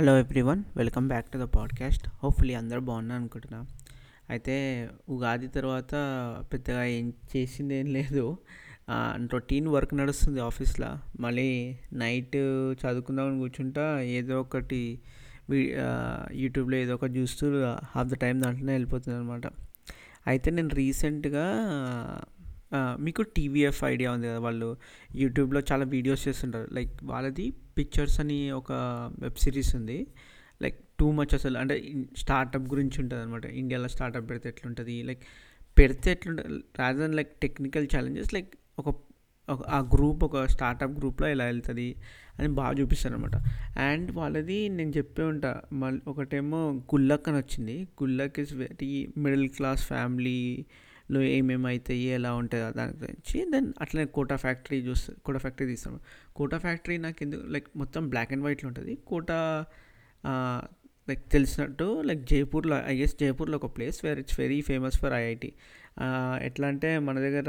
Hello everyone welcome back to the podcast hopefully అందరూ బాగున్నారు అనుకుంటున్నా. అయితే ఉగాది తర్వాత పెద్దగా ఏం చేసింది ఏం లేదు. రొటీన్ వర్క్ నడుస్తుంది ఆఫీస్లో. మళ్ళీ నైట్ చదువుకుందామని కూర్చుంటా ఏదో ఒకటి యూట్యూబ్లో ఏదో ఒకటి చూస్తూ హాఫ్ ద టైం దాంట్లోనే వెళ్ళిపోతుంది అనమాట. అయితే నేను రీసెంట్గా మీకు టీవీఎఫ్ ఐడియా ఉంది కదా వాళ్ళు యూట్యూబ్లో చాలా వీడియోస్ చేస్తుంటారు. లైక్ వాళ్ళది పిక్చర్స్ అని ఒక వెబ్ సిరీస్ ఉంది. లైక్ టూ మచ్ అసలు అంటే స్టార్టప్ గురించి ఉంటుంది అనమాట ఇండియాలో స్టార్టప్ పెడితే ఎట్లుంటుంది? లైక్ పెడితే ఎట్లుంటుంది rather like technical challenges like ఒక ఆ గ్రూప్ ఒక స్టార్టప్ గ్రూప్లో ఎలా వెళ్తుంది అని బాగా చూపిస్తారు అనమాట అండ్ వాళ్ళది నేను చెప్పే ఉంటా మళ్ళీ ఒకటేమో గుల్లక్ అని వచ్చింది Gullak is very middle class family లో ఏమేమి అవుతాయి ఎలా ఉంటుంది దాని గురించి. దెన్ అట్లనే కోటా ఫ్యాక్టరీ చూస్తే కోటా ఫ్యాక్టరీ తీస్తాం. కోటా ఫ్యాక్టరీ నాకు ఎందుకు లైక్ మొత్తం బ్లాక్ అండ్ వైట్లో ఉంటుంది. కోటా లైక్ తెలిసినట్టు లైక్ జైపూర్లో ఐ గెస్ జైపూర్లో ఒక place where it's very famous for IIT ఎట్లా అంటే మన దగ్గర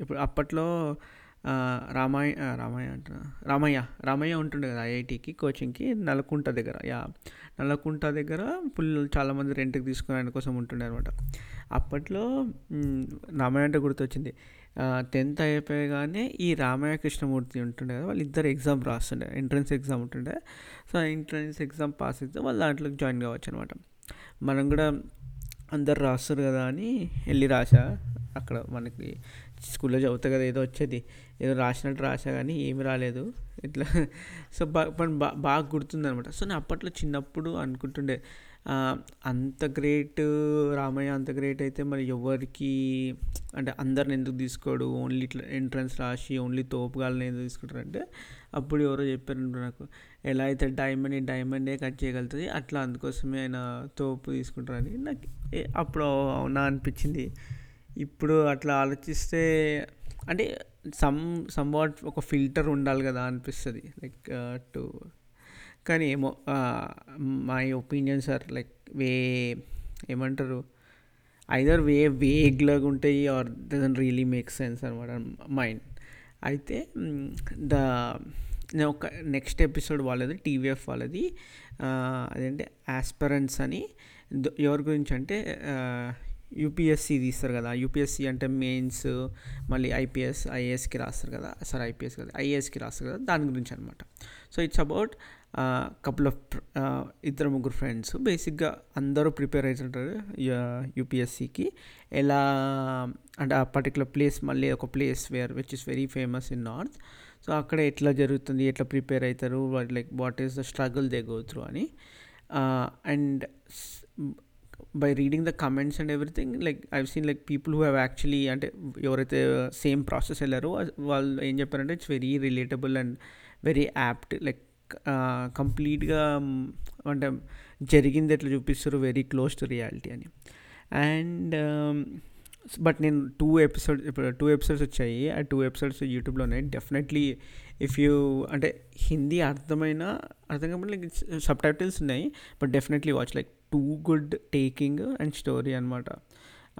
ఇప్పుడు అప్పట్లో రామాయ రామయ్య అంటున్నా. రామయ్య. రామయ్య ఉంటుండే కదా ఐఐటికి కోచింగ్కి నల్లకుంట దగ్గర. యా. నల్లకుంట దగ్గర ఫుల్ చాలామంది రెంట్కి తీసుకుని ఆయన కోసం ఉంటుండే అనమాట అప్పట్లో రామయ్య అంటే గుర్తొచ్చింది. టెన్త్ అయిపోయగానే ఈ రామయ్య కృష్ణమూర్తి ఉంటుండే కదా వాళ్ళు ఇద్దరు ఎగ్జామ్ రాస్తుండే. ఎంట్రన్స్ ఎగ్జామ్ ఉంటుండే. సో ఎంట్రన్స్ ఎగ్జామ్ పాస్ అయితే వాళ్ళు దాంట్లోకి జాయిన్ కావచ్చు అనమాట మనం కూడా అందరు రాస్తారు కదా అని వెళ్ళి రాసా అక్కడ మనకి స్కూల్లో చదువుతా కదా ఏదో వచ్చేది. ఏదో రాసినట్టు రాసా కానీ ఏమి రాలేదు. ఇట్లా సో బాగా బాగా గుర్తుందనమాట సో నేను అప్పట్లో చిన్నప్పుడు అనుకుంటుండే అంత గ్రేట్ రామయ్య అంత గ్రేట్ అయితే మరి ఎవరికి అంటే అందరిని ఎందుకు తీసుకోడు? ఓన్లీ ఇట్లా ఎంట్రన్స్ రాసి ఓన్లీ తోపుగాలని ఎందుకు తీసుకుంటారు అంటే అప్పుడు ఎవరో చెప్పారు నాకు ఎలా అయితే డైమండ్ డైమండే కట్ చేయగలుగుతుంది అట్లా అందుకోసమే ఆయన తోపు తీసుకుంటారని నాకు అప్పుడు అవునా అనిపించింది. ఇప్పుడు అట్లా ఆలోచిస్తే అంటే సమ్ సమ్ వాట్ ఒక ఫిల్టర్ ఉండాలి కదా అనిపిస్తుంది. లైక్ టు uh, కానీ ఏమో my opinions are like way ఏమంటారు? ఐదర్ వే వేగ్లాగా ఉంటాయి or doesn't really make sense అనమాట మైండ్ అయితే mm, ద నేను ఒక నెక్స్ట్ ఎపిసోడ్ వాళ్ళది టీవీఎఫ్ వాళ్ళది uh, అదేంటి ఆస్పరెంట్స్ అని ఎవరి గురించి అంటే uh, యూపీఎస్సి తీస్తారు కదా. యూపీఎస్సి అంటే మెయిన్స్ మళ్ళీ ఐపీఎస్ ఐఏఎస్కి రాస్తారు కదా. సార్ ఐపీఎస్ కదా ఐఏఎస్కి రాస్తారు కదా. దాని గురించి అనమాట so it's about couple of ఇద్దరు ముగ్గురు ఫ్రెండ్స్ బేసిక్గా అందరూ ప్రిపేర్ అవుతుంటారు యూపీఎస్సికి. ఎలా అంటే ఆ పర్టికులర్ ప్లేస్ మళ్ళీ ఒక place where which is very famous in north so అక్కడ ఎట్లా జరుగుతుంది ఎట్లా ప్రిపేర్ అవుతారు like what is the struggle they go through అని. And by reading the comments and everything like I've seen like people who have actually అంటే ఎవరైతే same process వెళ్ళారో వాళ్ళు ఏం చెప్పారంటే it's very relatable and very apt like కంప్లీట్గా అంటే జరిగింది ఎట్లా చూపిస్తారు వెరీ క్లోజ్ టు రియాలిటీ అని. అండ్ బట్ um, నేను టూ ఎపిసోడ్ ఇప్పుడు టూ ఎపిసోడ్స్ వచ్చాయి. ఆ టూ ఎపిసోడ్స్ యూట్యూబ్లో ఉన్నాయి డెఫినెట్లీ ఇఫ్ యూ అంటే హిందీ అర్థమైన అర్థం కాబట్టి లైక్ సబ్ టైటిల్స్ ఉన్నాయి. But definitely watch like too good taking and story అనమాట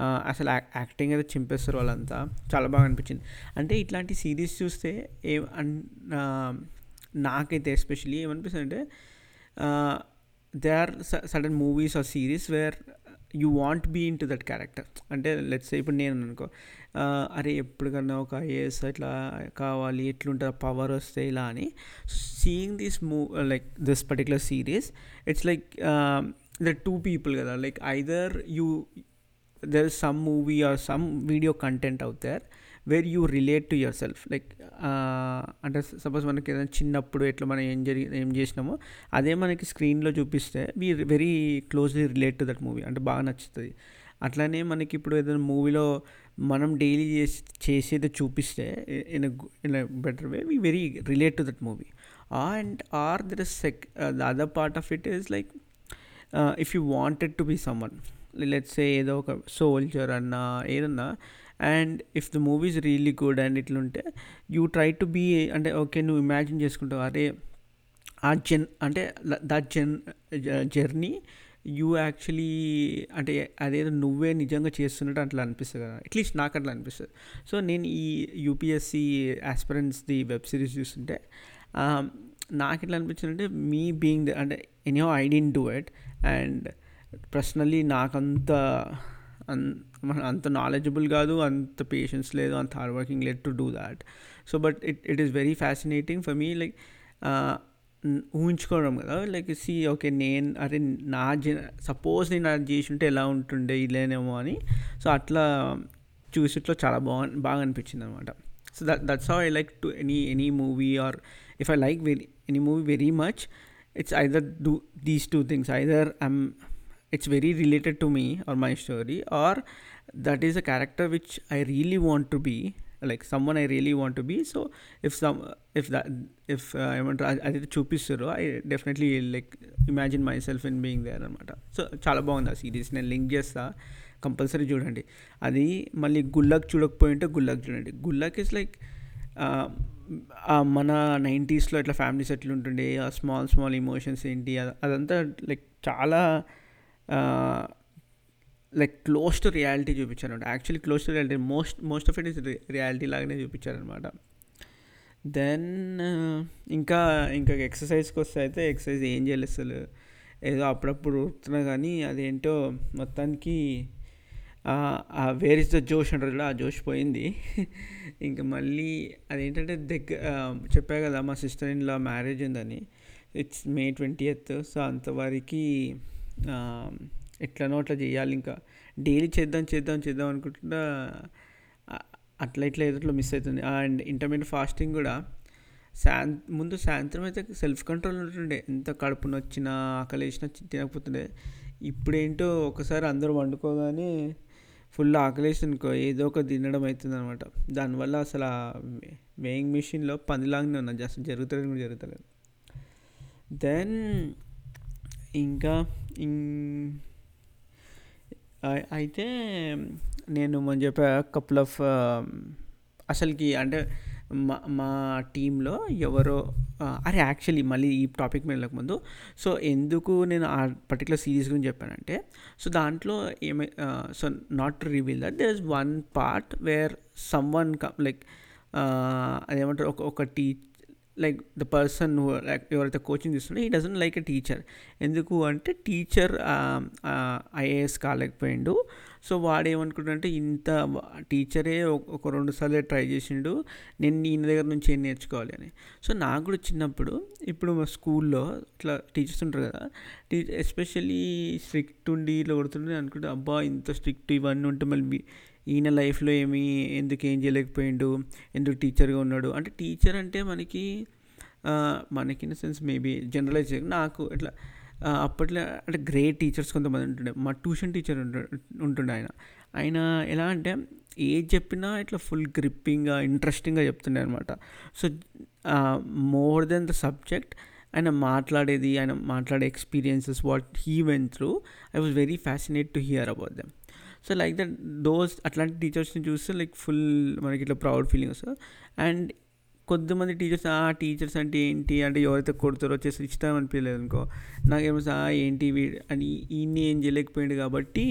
అసలు యాక్టింగ్ అయితే చింపేస్తారు వాళ్ళంతా. చాలా బాగా అనిపించింది. అంటే ఇట్లాంటి సిరీస్ చూస్తే ఏ నాకైతే ఎస్పెషలీ ఏమనిపిస్తుంది అంటే they are sudden movies or series where you want be into that character అంటే లెట్స్ ఇప్పుడు నేను అనుకో అరే ఎప్పటికన్నా ఒక ఐఏఎస్ ఇట్లా కావాలి ఎట్లుంటారు పవర్ వస్తే ఇలా అని. Seeing this move like this particular series it's like the two people కదా. Like either you there is some movie or some video content out there where you relate to yourself like అంటే suppose మనకి ఏదైనా చిన్నప్పుడు ఎట్లా మనం ఏం జరిగి ఏం చేసినామో అదే మనకి స్క్రీన్లో చూపిస్తే we very closely relate to that movie అంటే బాగా నచ్చుతుంది. అట్లానే మనకి ఇప్పుడు ఏదైనా మూవీలో మనం డైలీ చేసి చేసేది చూపిస్తే in in better way we very relate to that movie and or the sec the other part of it is like if you wanted to be someone let's say ఏదో ఒక సోల్జర్ అన్నా ఏదన్నా and if the movies really good and ఇట్లుంటే you try to be అంటే okay నువ్వు imagine చేసుకుంటావు అరే ఆ జెన్ అంటే that zen journey you actually అంటే అదేదో నువ్వే నిజంగా చేస్తున్నట్టు అట్లా అనిపిస్తుంది కదా. అట్లీస్ట్ నాకు అట్లా అనిపిస్తుంది. సో నేను ఈ యూపీఎస్సి ఆస్పిరెంట్స్ది వెబ్ సిరీస్ చూస్తుంటే um, నాకు ఎట్లా అనిపించిందంటే మీ బీయింగ్ అంటే any I didn't do it and personally నాకంత అంత నాలెడ్జబుల్ కాదు అంత పేషెన్స్ లేదు అంత హార్డ్ వర్కింగ్ లేదు to do that so but it it is very fascinating for me like ఊహించుకోవడం కదా. లైక్ సి ఓకే నేను అరే నా జన సపోజ్ నేను అది చేసి ఉంటే ఎలా ఉంటుండే ఇలానేమో అని. సో అట్లా చూసిట్లో చాలా బాగా బాగా అనిపించింది అనమాట so that that's how I like to any any movie or if I like very any movie very much it's either do these two things either I'm it's very related to me or my story or that is a character which i really want to be like someone i really want to be. So if some if that if uh, i want to అది చూపిస్తారు I definitely like imagine myself in being there అనమాట so చాలా బాగుంది ఆ series నేను link చేస్తా compulsory చూడండి అది మళ్ళీ గుల్లక్ చూడకపోయి ఉంటే గుల్లక్ చూడండి గుల్లక్ ఇస్ లైక్ మన నైంటీస్లో ఇట్లా ఫ్యామిలీస్ ఎట్లుంటుండే ఆ స్మాల్ స్మాల్ ఇమోషన్స్ ఏంటి అదంతా లైక్ చాలా లైక్ క్లోజ్ టు రియాలిటీ చూపించారు అనమాట actually close to reality most most of it is reality లాగానే చూపించారనమాట. దెన్ ఇంకా ఇంకా ఎక్సర్సైజ్కి వస్తే అయితే ఎక్సర్సైజ్ ఏం చేయలేదు అసలు? ఏదో అప్పుడప్పుడు ఉడుతున్నా కానీ అదేంటో మొత్తానికి వేర్ ఇస్ ద జోష్ అంటారు ఆ జోష్ పోయింది. ఇంకా మళ్ళీ అదేంటంటే దగ్గర చెప్పా కదా మా సిస్టర్ ఇన్లో మ్యారేజ్ ఉందని. It's May twenty eighth so అంతవరకు ఎట్లనో అట్లా చేయాలి ఇంకా. డైలీ చేద్దాం చేద్దాం చేద్దాం అనుకుంటున్నా అట్లా ఇట్లా ఎదుట్లో మిస్ అవుతుంది అండ్ ఇంటర్మీడియట్ ఫాస్టింగ్ కూడా సాయం ముందు సాయంత్రం అయితే సెల్ఫ్ కంట్రోల్ ఉంటుండే. ఎంత కడుపు నొచ్చినా ఆకలి వేసినా తినకపోతుండే. ఇప్పుడేంటో ఒకసారి అందరూ వండుకోగానే ఫుల్ ఆకలేసి అనుకో ఏదో ఒక తినడం అవుతుంది అనమాట దానివల్ల అసలు ఆ వేయింగ్ మిషన్లో పందిలాగానే ఉన్నా జస్ట్ జరుగుతుంది కూడా జరుగుతలేదు. దెన్ ఇంకా అయితే నేను మనం చెప్పా కపుల్ ఆఫ్ um, అసలుకి అంటే మా మా టీంలో ఎవరో అరే యాక్చువల్లీ మళ్ళీ ఈ టాపిక్ మీద ముందు. సో ఎందుకు నేను ఆ పర్టికులర్ సిరీస్ గురించి చెప్పానంటే సో దాంట్లో ఏమై so not reveal that there is one part where someone like అదేమంటారు ఒక ఒక టీ లైక్ ద పర్సన్ లైక్ ఎవరైతే కోచింగ్ ఇస్తుండే ఈ డజన్ లైక్ ఎ టీచర్ ఎందుకు అంటే టీచర్ ఐఏఎస్ um, uh, కాలేకపోయిండు. సో వాడు ఏమనుకుంటుంటే ఇంత టీచరే ఒక రెండు సార్లు ట్రై చేసిండు. నేను ఈయన దగ్గర నుంచి ఏం నేర్చుకోవాలి అని. సో నాకు కూడా చిన్నప్పుడు ఇప్పుడు మా స్కూల్లో ఇట్లా టీచర్స్ ఉంటారు కదా టీచర్ ఎస్పెషల్లీ స్ట్రిక్ట్ ఉండి ఇట్లా కొడుతుండే అనుకుంటే అబ్బా ఇంత స్ట్రిక్ట్ ఇవన్నీ ఉంటే మళ్ళీ ఈయన లైఫ్లో ఏమి ఎందుకు ఏం చేయలేకపోయిండు ఎందుకు టీచర్గా ఉన్నాడు. అంటే టీచర్ అంటే మనకి మనకి ఇన్ సెన్స్ మేబీ జనరలైజ్ నాకు ఇట్లా అప్పట్లో అంటే గ్రేట్ టీచర్స్ కొంతమంది ఉంటుండే. మా ట్యూషన్ టీచర్ ఉంటుండే ఆయన. ఆయన ఎలా అంటే ఏది చెప్పినా ఇట్లా ఫుల్ గ్రిప్పింగ్గా ఇంట్రెస్టింగ్గా చెప్తుండే అనమాట so more than the subject ఆయన మాట్లాడేది ఆయన మాట్లాడే experiences what he went through I was very fascinate to hear about them. So like that those అట్లాంటి టీచర్స్ని చూస్తే లైక్ ఫుల్ మనకి ఇట్లా ప్రౌడ్ ఫీలింగ్ వస్తుంది. అండ్ కొద్దిమంది టీచర్స్ ఆ టీచర్స్ అంటే ఏంటి? అంటే ఎవరైతే కొడతారో వచ్చేసి ఇష్టం అనిపించలేదు అనుకో నాకేమో ఏంటి అని ఈయన ఏం చేయలేకపోయాడు కాబట్టి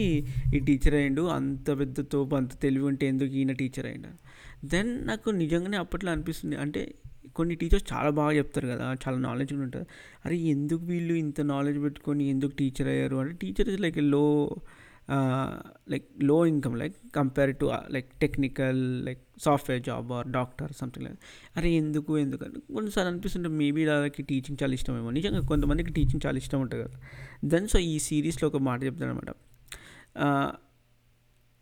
ఈ టీచర్ అయ్యిండు. అంత పెద్ద తోపు అంత తెలివి ఉంటే ఎందుకు ఈయన టీచర్ అయ్యిండు దెన్ నాకు నిజంగానే అప్పట్లో అనిపిస్తుంది. అంటే కొన్ని టీచర్స్ చాలా బాగా చెప్తారు కదా చాలా నాలెడ్జ్ ఉంటుంది. అరే ఎందుకు వీళ్ళు ఇంత నాలెడ్జ్ పెట్టుకొని ఎందుకు టీచర్ అయ్యారు? అంటే టీచర్ ఇస్ లైక్లో లైక్లో income like compare to like technical like software job or doctor something like అరే ఎందుకు ఎందుకు? అని కొన్నిసార్లు అనిపిస్తుంటే మేబీ వాళ్ళకి టీచింగ్ చాలా ఇష్టమేమో. నిజంగా కొంతమందికి టీచింగ్ చాలా ఇష్టం ఉంటుంది కదా. దెన్ సో ఈ సిరీస్లో ఒక మాట చెప్తాను అనమాట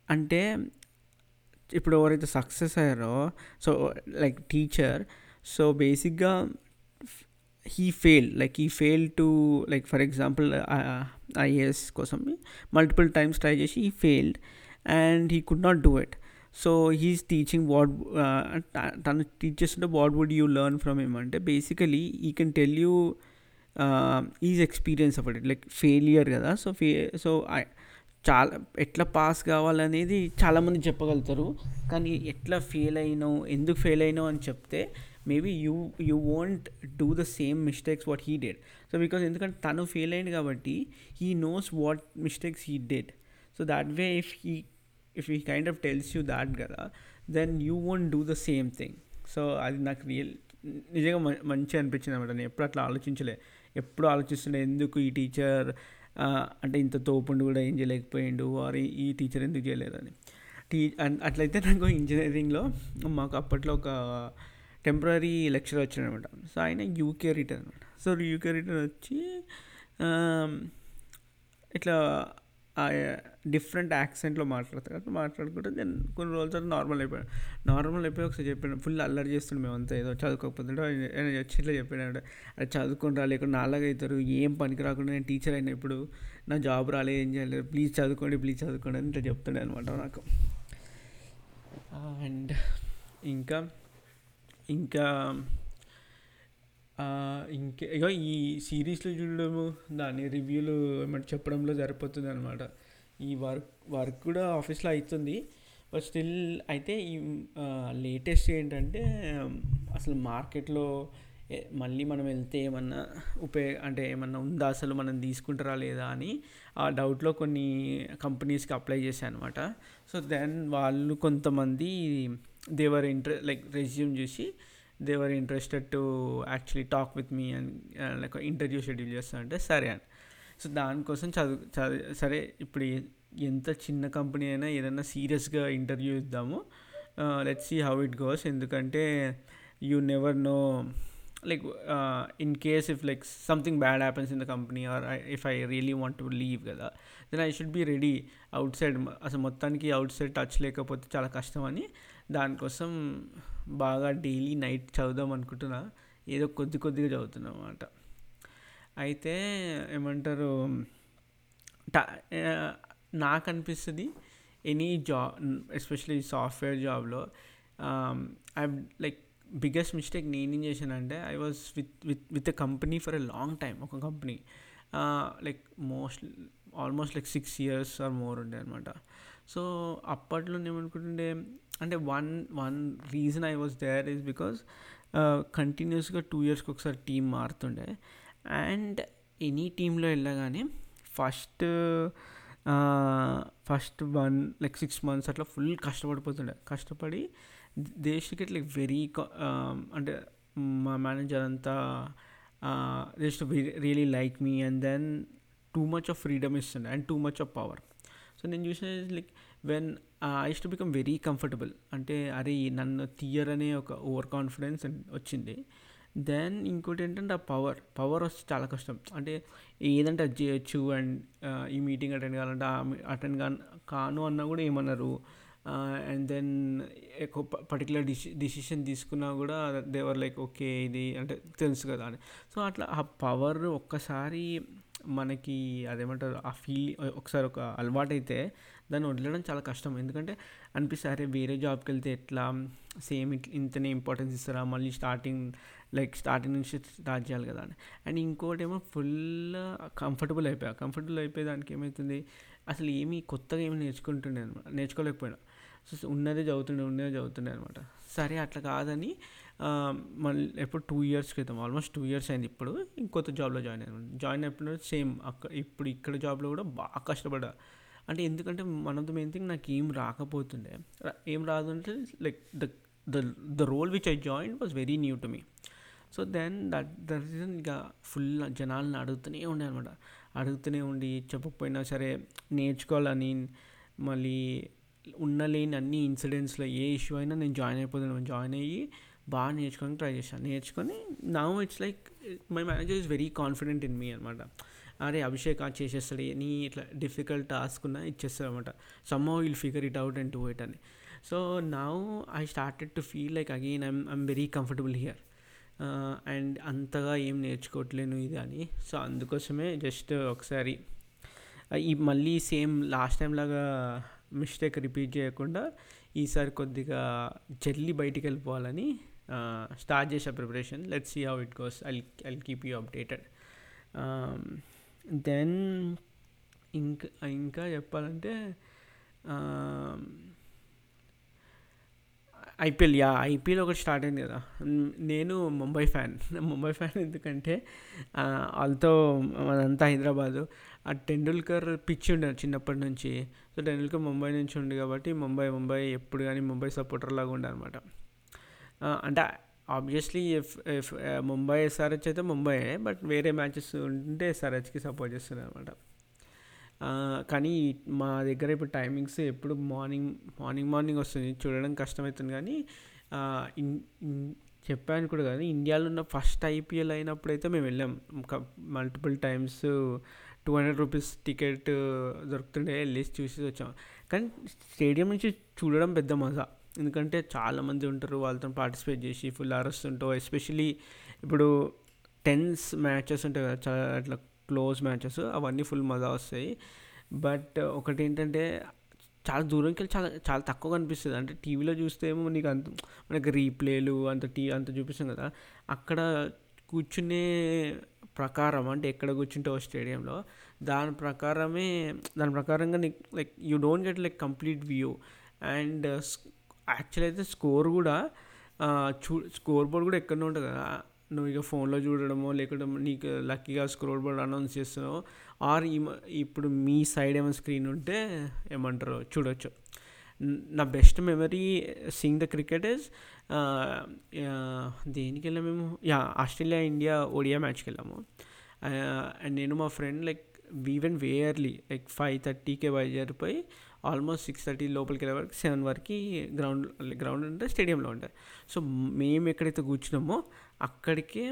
అంటే ఇప్పుడు ఎవరైతే సక్సెస్ అయ్యారో సో లైక్ టీచర్ సో బేసిక్గా he fail like he fail to like for example IAS కోసం మల్టిపుల్ టైమ్స్ ట్రై చేసి he failed and he could not do it so he's teaching what తను టీచ్ చేస్తుంటే what would you learn from him అంటే basically he can tell you is experience of it like failure కదా. So ఫే so చాలా ఎట్లా pass కావాలనేది చాలామంది చెప్పగలుగుతారు. కానీ ఎట్లా ఫెయిల్ అయినావు ఎందుకు ఫెయిల్ అయినావు అని చెప్తే maybe you you won't do the same mistakes what he did so because ఎందుకంటే తను ఫెయిల్ అయింది కాబట్టి he knows what mistakes he did so that way if he if he kind of tells you that కదా then you won't do the same thing so అది నాకు real నిజంగా మంచిగా అనిపించింది అనమాట నేను ఎప్పుడు అట్లా ఆలోచించలే. ఎప్పుడు ఆలోచిస్తుండే ఎందుకు ఈ టీచర్ అంటే ఇంత తోపుండు కూడా ఏం చేయలేకపోయిండు వారి ఈ టీచర్ ఎందుకు చేయలేదని. టీ అట్లయితే నాకు ఇంజనీరింగ్లో మాకు అప్పట్లో ఒక టెంపరీ లెక్చర్ వచ్చాడనమాట. సో ఆయన యూకే రిటర్న్ అనమాట. సో యూకే రిటర్న్ వచ్చి ఇట్లా డిఫరెంట్ యాక్సెంట్లో మాట్లాడతారు. కదా మాట్లాడుకుంటే నేను కొన్ని రోజుల తర్వాత నార్మల్ అయిపోయాను నార్మల్ అయిపోయి ఒకసారి చెప్పాను ఫుల్ అల్లరి చేస్తుండే మేమంతా. ఏదో చదువుకోకపోతుంటే ఆయన వచ్చి ఇట్లా చెప్పాడు అది చదువుకుని రాలేకుండా నాలాగా అవుతారు. ఏం పనికి రాకుండా నేను టీచర్ అయినా ఇప్పుడు. నా జాబ్ రాలే ఏం చేయలేదు. ప్లీజ్ చదువుకోండి ప్లీజ్ చదువుకోండి అని ఇట్లా చెప్తుండే అనమాట నాకు. అండ్ ఇంకా ఇంకా ఇంకే ఇగో ఈ సిరీస్లు చూడడము దాని రివ్యూలు ఏమంటే చెప్పడంలో సరిపోతుంది అనమాట ఈ వర్క్ వర్క్ కూడా ఆఫీస్లో అవుతుంది బట్ స్టిల్ అయితే ఈ లేటెస్ట్ ఏంటంటే అసలు మార్కెట్లో మళ్ళీ మనం వెళ్తే ఏమన్నా ఉపయోగ అంటే ఏమన్నా ఉందా అసలు మనం తీసుకుంటారా లేదా అని ఆ డౌట్లో కొన్ని కంపెనీస్కి అప్లై చేశాను అనమాట సో దెన్ వాళ్ళు కొంతమంది దేవర్ ఇంట్రె లైక్ రెజ్యూమ్ చూసి they were interested to actually talk with me and like interview schedule చేస్తా అంటే సరే అని. సో దానికోసం చదువు చదివి సరే ఇప్పుడు ఎంత చిన్న కంపెనీ అయినా ఏదైనా సీరియస్గా ఇంటర్వ్యూ ఇద్దాము. Let see how it goes ఎందుకంటే you never know like in case if like something bad happens in the company or if I really want to leave కదా then I should be ready outside అసలు మొత్తానికి out side touch లేకపోతే చాలా కష్టం అని దానికోసం బాగా డైలీ నైట్ చదువుదాం అనుకుంటున్నా. ఏదో కొద్ది కొద్దిగా చదువుతున్నా అనమాట అయితే ఏమంటారు నాకు అనిపిస్తుంది ఎనీ జాబ్ ఎస్పెషలీ సాఫ్ట్వేర్ జాబ్లో ఐ లైక్ బిగ్గెస్ట్ మిస్టేక్ నేనేం చేశానంటే I was with with with a company for a long time ఒక company. Like most almost like six years or more ఉండే అనమాట సో అప్పట్లో ఏమనుకుంటుండే అంటే one one reason I was there is because కంటిన్యూస్గా two ఇయర్స్కి ఒకసారి టీం మారుతుండే. అండ్ ఎనీ టీంలో వెళ్ళగానే first first one like six months అట్లా ఫుల్ కష్టపడిపోతుండే. కష్టపడి దేశ్కి లైక్ వెరీ అంటే మా మేనేజర్ అంతా just really like me and then too much of freedom ఇస్తుండే and too much of power so నేను చూసిన like when I to become very comfortable అంటే అరే నన్ను తీయరనే ఒక ఓవర్ కాన్ఫిడెన్స్ వచ్చింది. దెన్ ఇంకోటి ఏంటంటే ఆ పవర్ పవర్ వస్తే చాలా కష్టం. అంటే ఏదంటే అది చేయొచ్చు అండ్ ఈ మీటింగ్ అటెండ్ కావాలంటే అటెండ్ కా కాను అన్నా కూడా ఏమన్నారు. అండ్ దెన్ ఎక్కువ పర్టికులర్ డిసి డిసిషన్ తీసుకున్నా కూడా దేవర్ లైక్ ఓకే ఇది అంటే తెలుసు కదా అని. సో అట్లా ఆ పవర్ ఒక్కసారి మనకి అదేమంటారు ఆ ఫీల్ ఒకసారి ఒక అలవాటు అయితే దాన్ని వదలడం చాలా కష్టం. ఎందుకంటే అనిపిస్తే అరే వేరే జాబ్కి వెళ్తే ఎట్లా? సేమ్ ఇంతనే ఇంపార్టెన్స్ ఇస్తారా? మళ్ళీ స్టార్టింగ్ లైక్ స్టార్టింగ్ నుంచి స్టార్ట్ చేయాలి కదా అని. అండ్ ఇంకోటి ఏమో ఫుల్ కంఫర్టబుల్ అయిపోయా. కంఫర్టబుల్ అయిపోయే దానికి ఏమవుతుంది అసలు ఏమీ కొత్తగా ఏమి నేర్చుకుంటుండే అనమాట నేర్చుకోలేకపోయినా. సో ఉన్నదే చదువుతుండే ఉన్నదే చదువుతుండే అనమాట. సరే అట్లా కాదని మళ్ళీ ఎప్పుడు టూ ఇయర్స్ క్రితం ఆల్మోస్ట్ టూ ఇయర్స్ అయింది ఇప్పుడు ఇంకొత్త జాబ్లో జాయిన్ అయ్యాను. జాయిన్ అయినప్పుడు సేమ్ అక్కడ ఇప్పుడు ఇక్కడ జాబ్లో కూడా బాగా కష్టపడ్డా. అంటే ఎందుకంటే one of the main thing నాకు ఏం రాకపోతుండే ఏం రాదు అంటే like the the the role which I join was very new to me so then that the reason ఇక ఫుల్ జనాలను అడుగుతూనే ఉండే అనమాట అడుగుతూనే ఉండి చెప్పకపోయినా సరే నేర్చుకోవాలని మళ్ళీ ఉన్న లేని అన్ని ఇన్సిడెంట్స్లో ఏ ఇష్యూ అయినా నేను జాయిన్ అయిపోతున్నాను జాయిన్ అయ్యి బాగా నేర్చుకోవడానికి ట్రై చేశాను. నేర్చుకొని నా it's like my manager is very confident in me అనమాట అరే అభిషేక్ ఆ చేసేస్తాడు నీ ఇట్లా డిఫికల్ట్ టాస్క్ ఉన్నా ఇచ్చేస్తాడు అనమాట somehow will figure it out and do it అని so now I started to feel like again I'm I'm very comfortable here and అంతగా ఏం నేర్చుకోవట్లేను ఇది అని. సో అందుకోసమే జస్ట్ ఒకసారి ఈ మళ్ళీ సేమ్ లాస్ట్ టైం లాగా మిస్టేక్ రిపీట్ చేయకుండా ఈసారి కొద్దిగా జల్లి బయటికి వెళ్ళిపోవాలని స్టార్ట్ చేసే preparation let see how it goes I I keep you updated then ఇంకా ఇంకా చెప్పాలంటే ఐపీఎల్ యా ఐపీఎల్ ఒకటి స్టార్ట్ అయింది కదా. నేను ముంబై ఫ్యాన్. ముంబై ఫ్యాన్ ఎందుకంటే వాళ్ళతో మనంతా హైదరాబాదు. ఆ టెండూల్కర్ పిచ్ ఉండే చిన్నప్పటి నుంచి. సో టెండూల్కర్ ముంబై నుంచి ఉండి కాబట్టి ముంబై ముంబై ఎప్పుడు కానీ ముంబై సపోర్టర్ లాగా ఉండే అనమాట అంటే obviously if if Mumbai SRH అయితే ముంబై బట్ వేరే మ్యాచెస్ ఉంటే ఎస్ఆర్హెచ్కి సపోర్ట్ చేస్తున్నారు అనమాట కానీ మా దగ్గర ఇప్పుడు టైమింగ్స్ ఎప్పుడు మార్నింగ్ మార్నింగ్ మార్నింగ్ వస్తుంది. చూడడం కష్టమవుతుంది కానీ చెప్పాను కూడా కానీ ఇండియాలో ఉన్న ఫస్ట్ ఐపీఎల్ అయినప్పుడైతే మేము వెళ్ళాం. Multiple times two hundred rupees ticket దొరుకుతుండే వెళ్ళేసి చూసి వచ్చాం. కానీ స్టేడియం నుంచి చూడడం పెద్ద మజా. ఎందుకంటే చాలామంది ఉంటారు వాళ్ళతో పార్టిసిపేట్ చేసి ఫుల్ అరెస్ట్ ఉంటావు ఎస్పెషలీ ఇప్పుడు టెన్స్ మ్యాచెస్ ఉంటాయి కదా చాలా అట్లా క్లోజ్ మ్యాచెస్ అవన్నీ ఫుల్ మజా వస్తాయి. బట్ ఒకటి ఏంటంటే చాలా దూరంకి వెళ్ళి చాలా చాలా తక్కువ కనిపిస్తుంది అంటే టీవీలో చూస్తే ఏమో నీకు అంత మనకి రీప్లేలు అంత టీ అంత చూపిస్తాం కదా అక్కడ కూర్చునే ప్రకారం అంటే ఎక్కడ కూర్చుంటావు స్టేడియంలో దాని ప్రకారమే దాని ప్రకారంగా నీకు like you don't get like complete view. And actual అయితే స్కోర్ కూడా చూ స్కోర్ బోర్డ్ కూడా ఎక్కడనే ఉంటుంది కదా. నువ్వు ఇక ఫోన్లో చూడడమో లేకుంటే నీకు లక్కీగా స్క్రోల్ బోర్డ్ అనౌన్స్ చేస్తున్నావు ఆర్ ఇప్పుడు మీ సైడ్ ఏమైనా స్క్రీన్ ఉంటే ఏమంటారు చూడొచ్చు. నా best memory sing the cricket is దేనికి వెళ్ళాము మేము? యా ఆస్ట్రేలియా ఇండియా ఒడియా మ్యాచ్కి వెళ్ళాము. అండ్ నేను మా friend like even early like five థర్టీకే బయలుదేరిపోయి ఆల్మోస్ట్ సిక్స్ థర్టీ లోపలికి వెళ్ళే వరకు సెవెన్ వరకు గ్రౌండ్ గ్రౌండ్ అంటే స్టేడియంలో ఉంటాయి. సో మేము ఎక్కడైతే కూర్చున్నామో అక్కడికే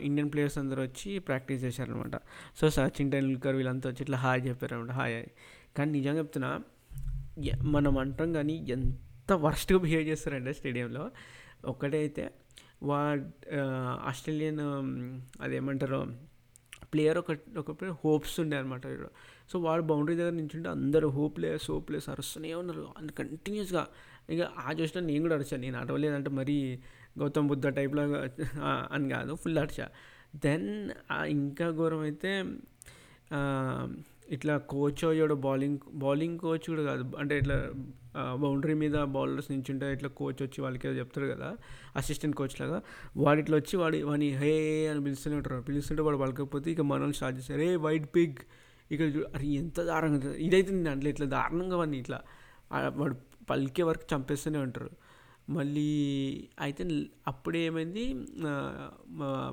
ఇండియన్ ప్లేయర్స్ అందరూ వచ్చి ప్రాక్టీస్ చేశారనమాట సో సచిన్ టెండూల్కర్ వీళ్ళంతా వచ్చి ఇట్లా హాయ్ చెప్పారనమాట హాయ్ హాయ్. కానీ నిజంగా చెప్తున్నా మనం అంటాం కానీ ఎంత వర్స్ట్గా బిహేవ్ చేస్తారంటే స్టేడియంలో ఒకటే అయితే వా ఆస్ట్రేలియన్ అదేమంటారు ప్లేయర్ ఒక ఒక ప్లేయర్ హోప్స్ ఉండే అనమాట సో వాడు బౌండరీ దగ్గర నించుంటే అందరూ హోప్ ప్లేయర్స్ హోప్ ప్లేయర్స్ అరుస్తూనే ఉన్నారు. అండ్ కంటిన్యూస్గా ఇంకా ఆ చూసినా నేను కూడా అరిచాను నేను అడవలేదంటే మరీ గౌతమ్ బుద్ధ టైప్లో అని కాదు ఫుల్ అరిచా. దెన్ ఇంకా ఘోరం అయితే ఇట్లా కోచ్ అయ్యాడు బౌలింగ్ బౌలింగ్ కోచ్ కూడా కాదు. అంటే ఇట్లా బౌండరీ మీద బౌలర్స్ నించుంటే ఇట్లా కోచ్ వచ్చి వాళ్ళకి ఏదో చెప్తారు కదా అసిస్టెంట్ కోచ్ లాగా. వాడు ఇట్లా వచ్చి వాడి వాడిని హే అని పిలుస్తూనే ఉంటారు. పిలుస్తుంటే వాడు పలకపోతే ఇక మనల్ని స్టార్ట్ చేస్తారు. రే వైట్ పిగ్ ఇక్కడ అరే ఎంత దారుణంగా ఇదైతే నేను అంటే ఇట్లా దారుణంగా వాడిని ఇట్లా వాడు పలికే వరకు చంపేస్తూనే ఉంటారు. మళ్ళీ అయితే అప్పుడు ఏమైంది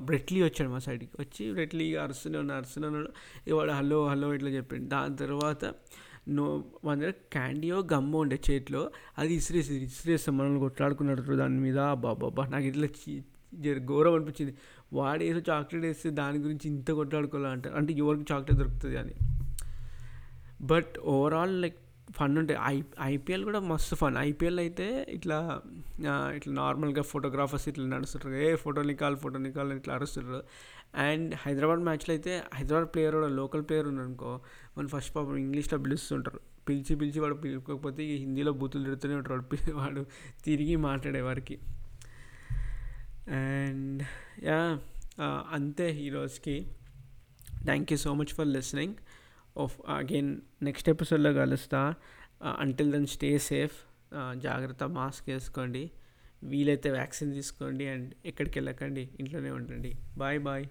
బ్రెట్లీ వచ్చాడు మా సైడ్కి. వచ్చి బ్రెట్లీ అరుస్తూనే ఉన్నాడు అరుస్తూనే ఉన్నాడు వాడు హలో హలో ఇట్లా చెప్పాడు. దాని తర్వాత నో మన దగ్గర క్యాండియో గమ్మ ఉండే చేతిలో అది ఇసిరేసి ఇసిరేస్తాం మనల్ని కొట్లాడుకున్నాడు దాని మీద. బాబా నాకు ఇట్లా జర ఘోరం అనిపించింది. వాడు ఏదో చాక్లెట్ వేస్తే దాని గురించి ఇంత కొట్లాడుకోవాలంటారు అంటే ఎవరికి చాక్లెట్ దొరుకుతుంది అని. బట్ ఓవరాల్ లైక్ ఫన్ ఉంటాయి ఐ ఐపీఎల్ కూడా మస్తు ఫన్. ఐపీఎల్ అయితే ఇట్లా ఇట్లా నార్మల్గా ఫోటోగ్రాఫర్స్ ఇట్లా నడుస్తుంటారు. ఏ ఫోటో నికాల్ ఫోటో నికాల్ ఇట్లా అరుస్తుంటారు. అండ్ హైదరాబాద్ మ్యాచ్లో అయితే హైదరాబాద్ ప్లేయర్ కూడా లోకల్ ప్లేయర్ ఉన్నాడు అనుకో ఫస్ట్ పాపం ఇంగ్లీష్లో పిలుస్తుంటారు. పిలిచి పిలిచి వాడు పిలుకోకపోతే హిందీలో బూతులు తిడుతూనే ఉంటాడు వాడు తిరిగి మాట్లాడేవారికి. అండ్ యా అంతే ఈరోజుకి thank you so much for listening of again next ఎపిసోడ్లో కలుస్తా అంటిల్ దెన్ స్టే సేఫ్ జాగ్రత్త మాస్క్ వేసుకోండి వీలైతే వ్యాక్సిన్ తీసుకోండి అండ్ ఎక్కడికి వెళ్ళకండి ఇంట్లోనే ఉండండి. Bye bye